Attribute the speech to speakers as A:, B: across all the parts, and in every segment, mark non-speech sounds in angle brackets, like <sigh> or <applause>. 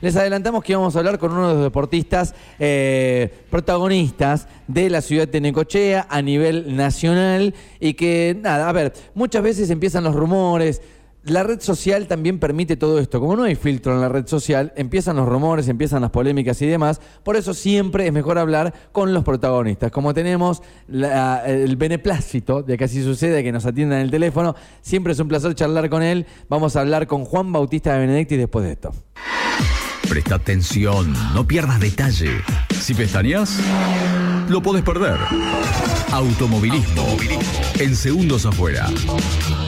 A: Les adelantamos que íbamos a hablar con uno de los deportistas eh, protagonistas de la ciudad de Necochea a nivel nacional y que, nada, a ver, muchas veces empiezan los rumores. La red social también permite todo esto. Como no hay filtro en la red social, empiezan los rumores, empiezan las polémicas y demás. Por eso siempre es mejor hablar con los protagonistas. Como tenemos el beneplácito de que así sucede, que nos atiendan el teléfono, siempre es un placer charlar con él. Vamos a hablar con Juan Bautista de Benedicti después de esto.
B: Presta atención, no pierdas detalle. Si pestañas, lo podés perder. Automovilismo. En segundos afuera.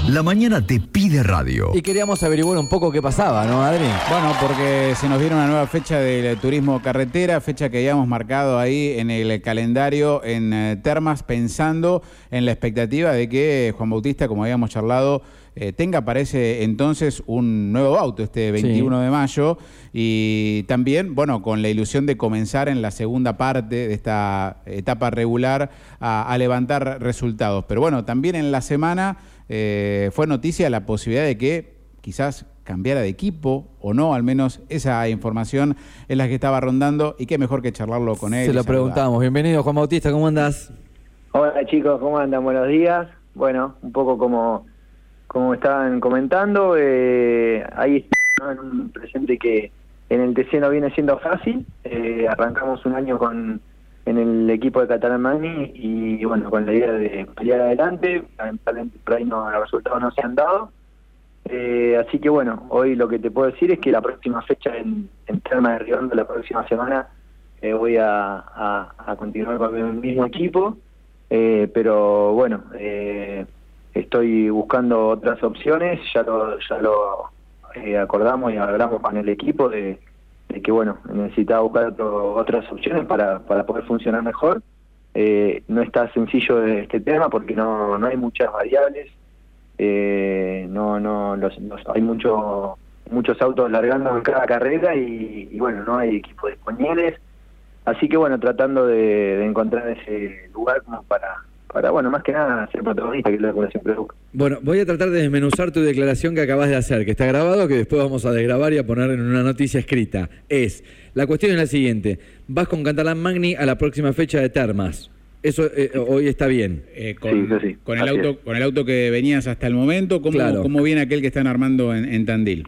B: La mañana te pide radio.
A: Y queríamos averiguar un poco qué pasaba, ¿no, Adri?
C: Bueno, porque se nos viene una nueva fecha del turismo carretera, fecha que habíamos marcado ahí en el calendario en eh, Termas, pensando en la expectativa de que Juan Bautista, como habíamos charlado, eh, tenga para ese entonces un nuevo auto este 21 de mayo y también, bueno, con la ilusión de comenzar en la segunda parte de esta etapa regular a, a levantar resultados. Pero bueno, también en la semana eh, fue noticia la posibilidad de que quizás cambiara de equipo o no, al menos esa información es la que estaba rondando y qué mejor que charlarlo con él.
A: Se lo preguntamos. Bienvenido, Juan Bautista, ¿cómo andás?
D: Hola chicos, ¿cómo andan? Buenos días. Bueno, un poco como, como estaban comentando, eh, ahí está en un presente que en el TC no viene siendo fácil. Eh, arrancamos un año con en el equipo de Catalán Magni y bueno, con la idea de pelear adelante. Lamentablemente por ahí no, los resultados no se han dado. Eh, así que bueno, hoy lo que te puedo decir es que la próxima fecha en, en Terma de Riondo, la próxima semana, eh, voy a, a- continuar con el mismo equipo. Eh, pero bueno, eh, estoy buscando otras opciones, ya lo, ya lo eh, acordamos y hablamos con el equipo de, que bueno, necesitaba buscar otro- otras opciones para, para poder funcionar mejor. Eh, no está sencillo este tema porque no, no hay muchas variables, eh, no, no, los, hay mucho, muchos autos largando en cada carrera y, y bueno, no hay equipos disponibles. Así que bueno, tratando de, de encontrar ese lugar como para, para, bueno, más que nada ser protagonista, que es uno siempre busca.
A: Bueno, voy a tratar de desmenuzar tu declaración que acabas de hacer, que está grabado, que después vamos a desgrabar y a poner en una noticia escrita. Es, la cuestión es la siguiente, vas con Catalán Magni a la próxima fecha de Termas. Eso eh, hoy está bien.
C: Eh, con,
D: Sí, eso sí,
C: con el
D: así
C: auto,
D: es.
C: con el auto que venías hasta el momento, ¿cómo,
A: Claro.
C: cómo viene aquel que están armando en, en Tandil?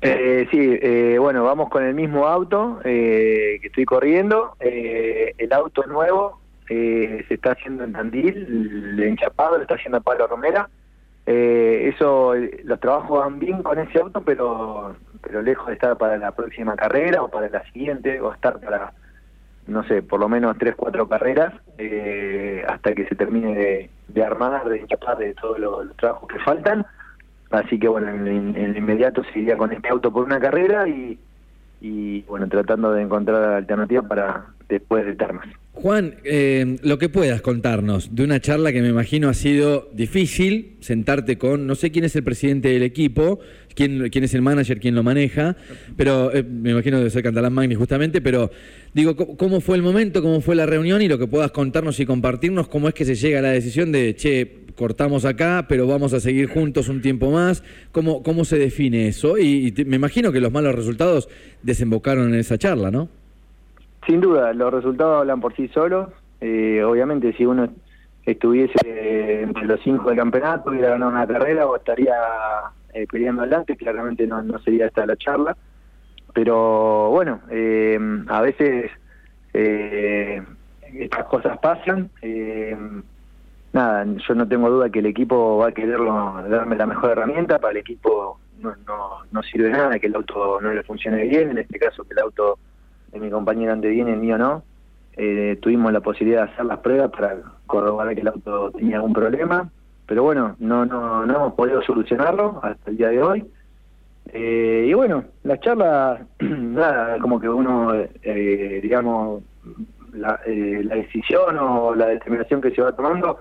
D: Eh, sí, eh, bueno, vamos con el mismo auto eh, que estoy corriendo. Eh, el auto nuevo eh, se está haciendo en Tandil, el enchapado lo está haciendo Pablo Romera. Eh, eso, eh, los trabajos van bien con ese auto, pero pero lejos de estar para la próxima carrera o para la siguiente, o estar para, no sé, por lo menos tres, cuatro carreras, eh, hasta que se termine de, de armar, de enchapar de todos los, trabajos que faltan. Así que bueno, en, en- en inmediato seguiría con este auto por una carrera y bueno, tratando de encontrar alternativas para después de Termas.
A: Juan, eh, lo que puedas contarnos de una charla que me imagino ha sido difícil, sentarte con, no sé quién es el presidente del equipo, quién, quién es el manager, quién lo maneja, pero eh, me imagino debe ser Catalán Magni justamente, pero digo, ¿cómo, fue el momento, cómo fue la reunión y lo que puedas contarnos y compartirnos, cómo es que se llega a la decisión de, che, cortamos acá, pero vamos a seguir juntos un tiempo más, ¿cómo, cómo se define eso? Y, me imagino que los malos resultados desembocaron en esa charla, ¿no?
D: Sin duda, los resultados hablan por sí solos. Eh, obviamente, si uno estuviese entre los cinco del campeonato, hubiera ganado una carrera o estaría eh, peleando adelante, claramente no, no sería esta la charla. Pero bueno, eh, a veces eh, estas cosas pasan. Nada, yo no tengo duda que el equipo va a quererlo, darme la mejor herramienta. Para el equipo no, no, no sirve nada que el auto no le funcione bien, en este caso que el auto de mi compañero ande bien, el mío no. Eh, tuvimos la posibilidad de hacer las pruebas para corroborar que el auto tenía algún problema, pero bueno, no, no, no hemos podido solucionarlo hasta el día de hoy. Eh, y bueno, la charla, <clears throat> nada, como que uno, eh, digamos, la, eh, la decisión o la determinación que se va tomando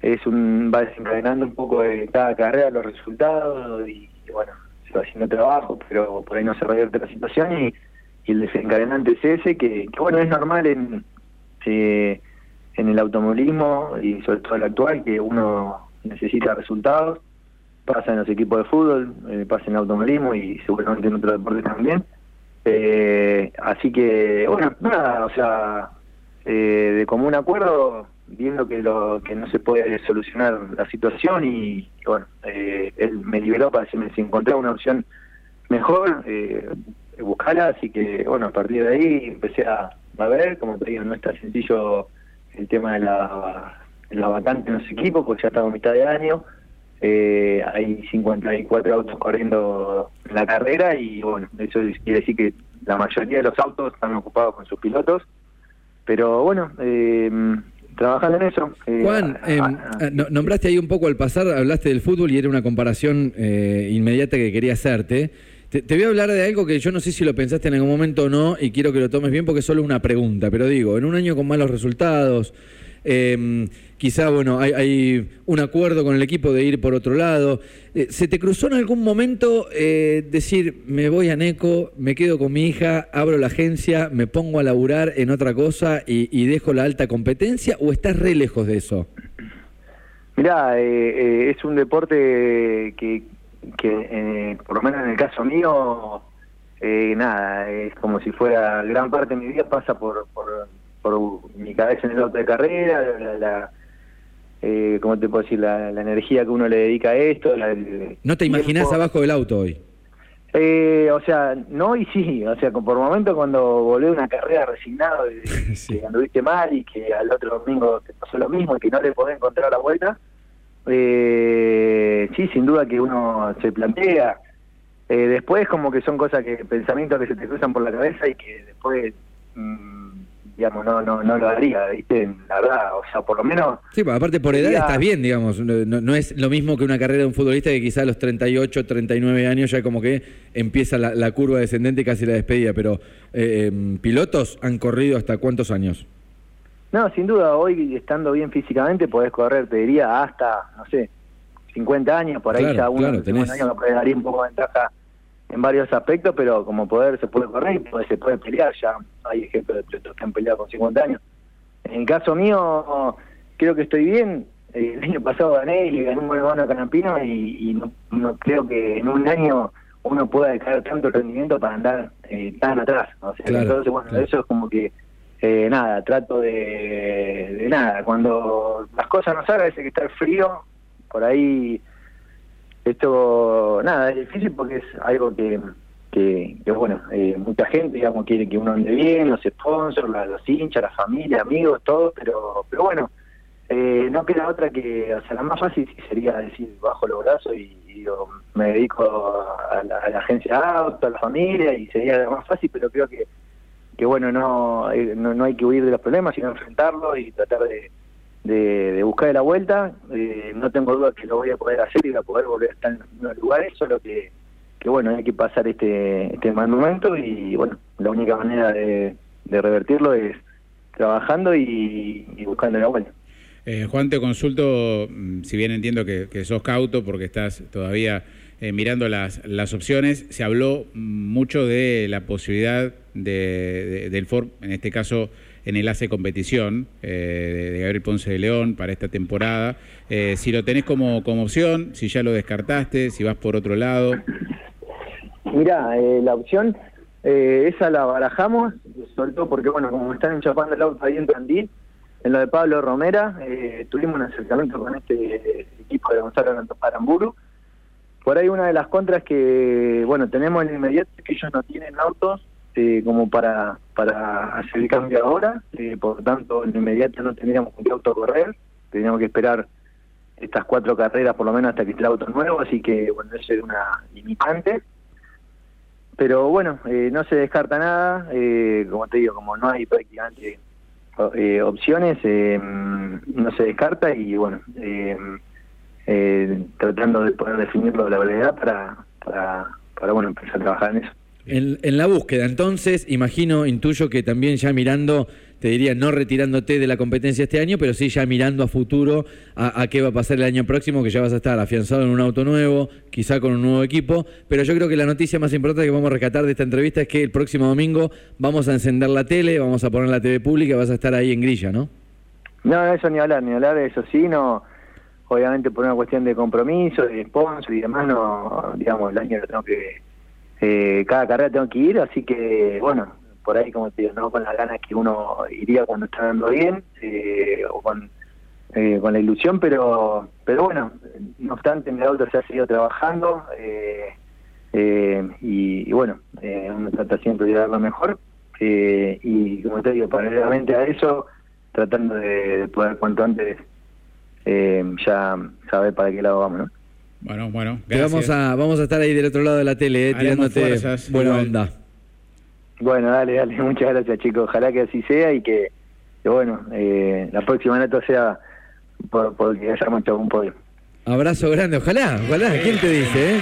D: es un va desencadenando un poco de cada carrera los resultados y, y bueno, se va haciendo trabajo, pero por ahí no se revierte la situación y, y el desencadenante es ese, que, bueno, es normal en, eh, en el automovilismo y sobre todo el actual, que uno necesita resultados, pasa en los equipos de fútbol, eh, pasa en el automovilismo y seguramente en otros deportes también. Eh, así que, bueno, nada, o sea, eh, de común acuerdo, viendo que lo que no se puede solucionar la situación y, bueno, eh, él me liberó para decirme si encontraba una opción mejor, eh, buscarla, así que, bueno, a partir de ahí empecé a, a ver, como te digo, no está sencillo el tema de la, la vacante en los equipos, porque ya estamos a mitad de año, eh, hay 54 autos corriendo en la carrera y bueno, eso quiere decir que la mayoría de los autos están ocupados con sus pilotos, pero bueno, eh, trabajando en eso.
A: eh, Juan,
D: a-
A: eh, nombraste ahí un poco al pasar, hablaste del fútbol y era una comparación eh, inmediata que quería hacerte. Te, voy a hablar de algo que yo no sé si lo pensaste en algún momento o no y quiero que lo tomes bien porque es solo una pregunta, pero digo, en un año con malos resultados, eh, quizá, bueno, hay, hay un acuerdo con el equipo de ir por otro lado. Eh, ¿Se te cruzó en algún momento eh, decir, me voy a Neco, me quedo con mi hija, abro la agencia, me pongo a laburar en otra cosa y, y dejo la alta competencia o estás re lejos de eso?
D: Mirá, eh, eh, es un deporte que, que eh, por lo menos en el caso mío, eh, nada, es como si fuera gran parte de mi vida pasa por, por, por mi cabeza en el auto de carrera, la, la- eh, ¿cómo te puedo decir? La, la energía que uno le dedica a esto. la- el
A: ¿No te imaginás
D: tiempo.
A: abajo del auto hoy?
D: Eh, o sea, no y sí, o sea, por momento cuando volví a una carrera resignado <laughs>
A: Sí.
D: que anduviste mal y que al otro domingo te pasó lo mismo y que no le podés encontrar la vuelta, eh, sí, sin duda que uno se plantea. Eh, después como que son cosas que, pensamientos que se te cruzan por la cabeza y que después, mm, digamos, no, no, no lo haría, ¿viste? La verdad, o sea, por lo menos...
A: Sí, pues aparte por edad estás bien, digamos. No, no- no es lo mismo que una carrera de un futbolista que quizá a los 38, 39 años ya como que empieza la, la curva descendente y casi la despedida. Pero eh, em, pilotos han corrido hasta cuántos años?
D: No, sin duda, hoy estando bien físicamente podés correr, te diría, hasta, no sé, 50 años, por ahí
A: Claro,
D: ya uno
A: claro,
D: de 50
A: tenés.
D: años me daría un poco de ventaja en varios aspectos, pero como poder se puede correr y puede- se puede pelear, ya hay ejemplos de pilotos que han peleado con 50 años. En el caso mío, creo que estoy bien, Eh, el año pasado gané y gané un buen a Canampino y, y no, no creo que en un año uno pueda dejar tanto rendimiento para andar eh, tan atrás. O sea,
A: Claro,
D: entonces, bueno, eso es como que eh, nada, trato de, nada. Cuando las cosas no salen, ese que está el frío, por ahí esto, nada, es difícil porque es algo que, que, bueno, eh, mucha gente, digamos, quiere que uno ande bien, los sponsors, la- los hinchas, la familia, amigos, todo, pero, pero bueno, eh, no queda otra que, o sea, la más fácil sería decir, bajo los brazos y, y me dedico a la, a la agencia auto, a la familia, y sería la más fácil, pero creo que que bueno, no, eh, no, no hay que huir de los problemas, sino enfrentarlos y tratar de, de, de buscar la vuelta. Eh, no tengo duda que lo voy a poder hacer y voy a poder volver a estar en los lugares, solo que, que bueno, hay que pasar este, este mal momento y bueno, la única manera de, de revertirlo es trabajando y, y buscando la vuelta.
C: Eh, Juan, te consulto, mm, si bien entiendo que, que sos cauto porque estás todavía eh, mirando las, las opciones, se habló mucho de la posibilidad de, de- del Ford, en este caso en el ACE Competición, eh, de, de Gabriel Ponce de León para esta temporada. Eh, si lo tenés como, como opción, si ya lo descartaste, si vas por otro lado.
D: Mira, eh, la opción, eh, esa la barajamos, sobre todo porque, bueno, como están enchapando el auto ahí en Tandil, en lo de Pablo Romera, eh, tuvimos un acercamiento con este equipo de Gonzalo Aramburu. Por ahí una de las contras que, bueno, tenemos en inmediato es que ellos no tienen autos eh, como para, para hacer el cambio ahora, eh, por lo tanto en inmediato no tendríamos un auto a correr, tendríamos que esperar estas cuatro carreras por lo menos hasta que esté el auto nuevo, así que bueno, eso es una limitante. Pero bueno, eh, no se descarta nada, eh, como te digo, como no hay prácticamente eh, opciones, no se descarta y bueno, tratando de poder definirlo de la verdad para, para, para bueno, empezar a trabajar en eso.
A: En, en la búsqueda, entonces, imagino, intuyo que también ya mirando, te diría, no retirándote de la competencia este año, pero sí ya mirando a futuro a, a qué va a pasar el año próximo, que ya vas a estar afianzado en un auto nuevo, quizá con un nuevo equipo. Pero yo creo que la noticia más importante que vamos a rescatar de esta entrevista es que el próximo domingo vamos a encender la tele, vamos a poner la TV pública, vas a estar ahí en grilla, ¿no?
D: No, eso ni hablar, ni hablar, eso sí, no, obviamente por una cuestión de compromiso, de sponsor y demás, no, digamos, el año lo tengo que, eh, cada carrera tengo que ir, así que bueno, por ahí como te digo, no con las ganas que uno iría cuando está dando bien eh, o con, eh, con la ilusión, pero pero bueno, no obstante en el auto se ha seguido trabajando eh, eh, y, y bueno, uno trata siempre de dar lo mejor y como te digo, paralelamente a eso, tratando de, de poder cuanto antes ya saber para qué lado vamos, ¿no?
C: Bueno, bueno,
A: Te
C: gracias.
A: vamos a, vamos a estar ahí del otro lado de la tele, eh, tirándote
C: fuerzas,
A: buena
C: igual.
A: onda.
D: Bueno, dale, dale, <laughs> muchas gracias chicos, ojalá que así sea y que, que bueno, eh, la próxima nota sea por, porque hayamos hecho un podio.
A: Abrazo grande, ojalá, ojalá, ¿quién te dice? Eh?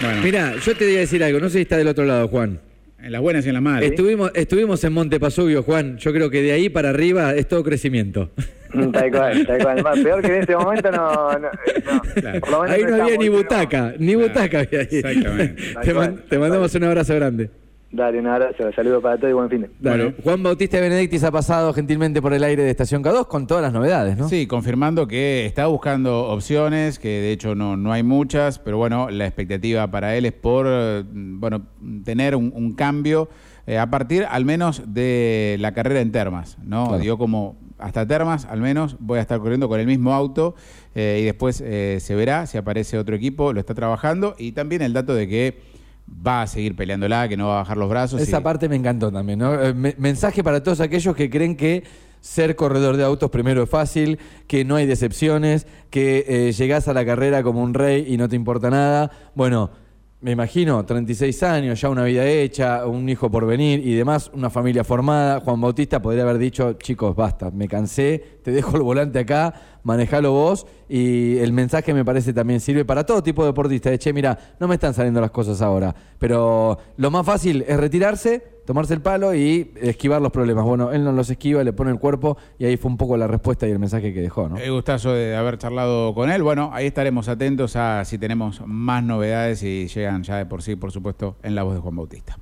C: ¿Por? Bueno,
A: Mira, yo te voy a decir algo, no sé si está del otro lado, Juan.
C: En las buenas y en las malas.
A: Estuvimos, estuvimos en Monte Pasubio, Juan. Yo creo que de ahí para arriba es todo crecimiento.
D: Mm, Tal cual, tal cual. Más, peor que en este momento no... no, no.
C: Claro.
D: Por lo menos
A: Ahí no había ni butaca, ni
C: Claro,
A: butaca había ahí.
C: exactamente.
A: Te, man- mandamos un abrazo grande.
D: Dale, un abrazo, saludos para todos y buen fin de.
C: Bueno.
A: Juan Bautista Benedictis ha pasado gentilmente por el aire de Estación K2 con todas las novedades, ¿no?
C: Sí, confirmando que está buscando opciones, que de hecho no, no hay muchas, pero bueno, la expectativa para él es por eh, bueno, tener un, un cambio eh, a partir al menos de la carrera en Termas, ¿no?
A: Claro.
C: Digo como hasta Termas al menos voy a estar corriendo con el mismo auto eh, y después eh, se verá si aparece otro equipo, lo está trabajando y también el dato de que va a seguir peleándola, que no va a bajar los brazos.
A: Esa parte me encantó también, ¿no? Eh, me- mensaje para todos aquellos que creen que ser corredor de autos primero es fácil, que no hay decepciones, que eh, llegás a la carrera como un rey y no te importa nada. Bueno, me imagino, 36 años, ya una vida hecha, un hijo por venir y demás, una familia formada. Juan Bautista podría haber dicho, chicos, basta, me cansé, te dejo el volante acá, manejalo vos. Y el mensaje me parece también sirve para todo tipo de deportista. De, che, mira, no me están saliendo las cosas ahora, pero lo más fácil es retirarse, tomarse el palo y esquivar los problemas. Bueno, él no los esquiva, le pone el cuerpo y ahí fue un poco la respuesta y el mensaje que dejó, ¿no?
C: El gustazo de haber charlado con él. Bueno, ahí estaremos atentos a si tenemos más novedades y llegan ya de por sí, por supuesto, en la voz de Juan Bautista.